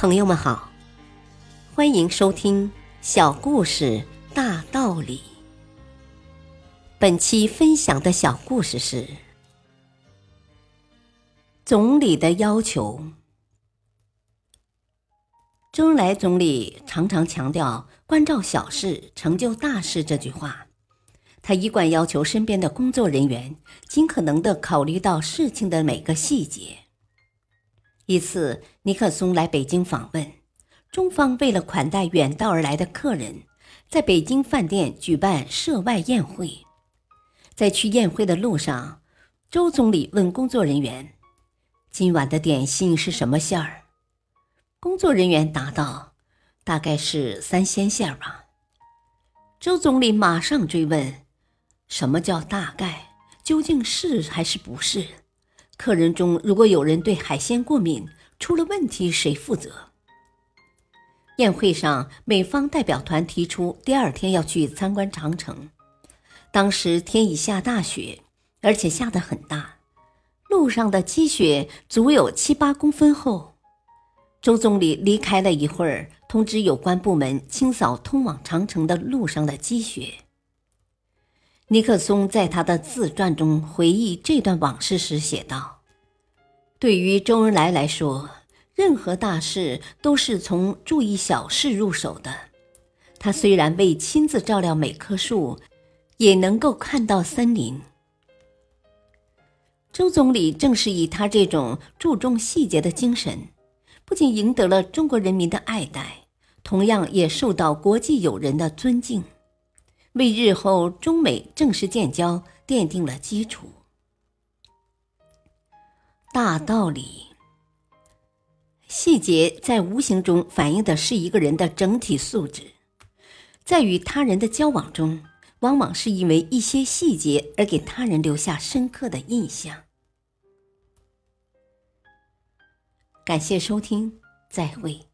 朋友们好，欢迎收听《小故事大道理》。本期分享的小故事是：总理的要求。周恩来总理常常强调“关照小事，成就大事”这句话。他一贯要求身边的工作人员尽可能的考虑到事情的每个细节。一次，尼克松来北京访问，中方为了款待远道而来的客人，在北京饭店举办涉外宴会。在去宴会的路上，周总理问工作人员：“今晚的点心是什么馅儿？”工作人员答道：“大概是三鲜馅儿吧。”周总理马上追问：“什么叫大概？究竟是还是不是？”客人中如果有人对海鲜过敏，出了问题谁负责？宴会上，美方代表团提出第二天要去参观长城。当时天已下大雪，而且下得很大，路上的积雪足有七八公分厚。周总理离开了一会儿，通知有关部门清扫通往长城的路上的积雪。尼克松在他的自传中回忆这段往事时写道：“对于周恩来来说，任何大事都是从注意小事入手的。他虽然未亲自照料每棵树，也能够看到森林。”周总理正是以他这种注重细节的精神，不仅赢得了中国人民的爱戴，同样也受到国际友人的尊敬。为日后中美正式建交奠定了基础。大道理，细节在无形中反映的是一个人的整体素质。在与他人的交往中，往往是因为一些细节而给他人留下深刻的印象。感谢收听，再会。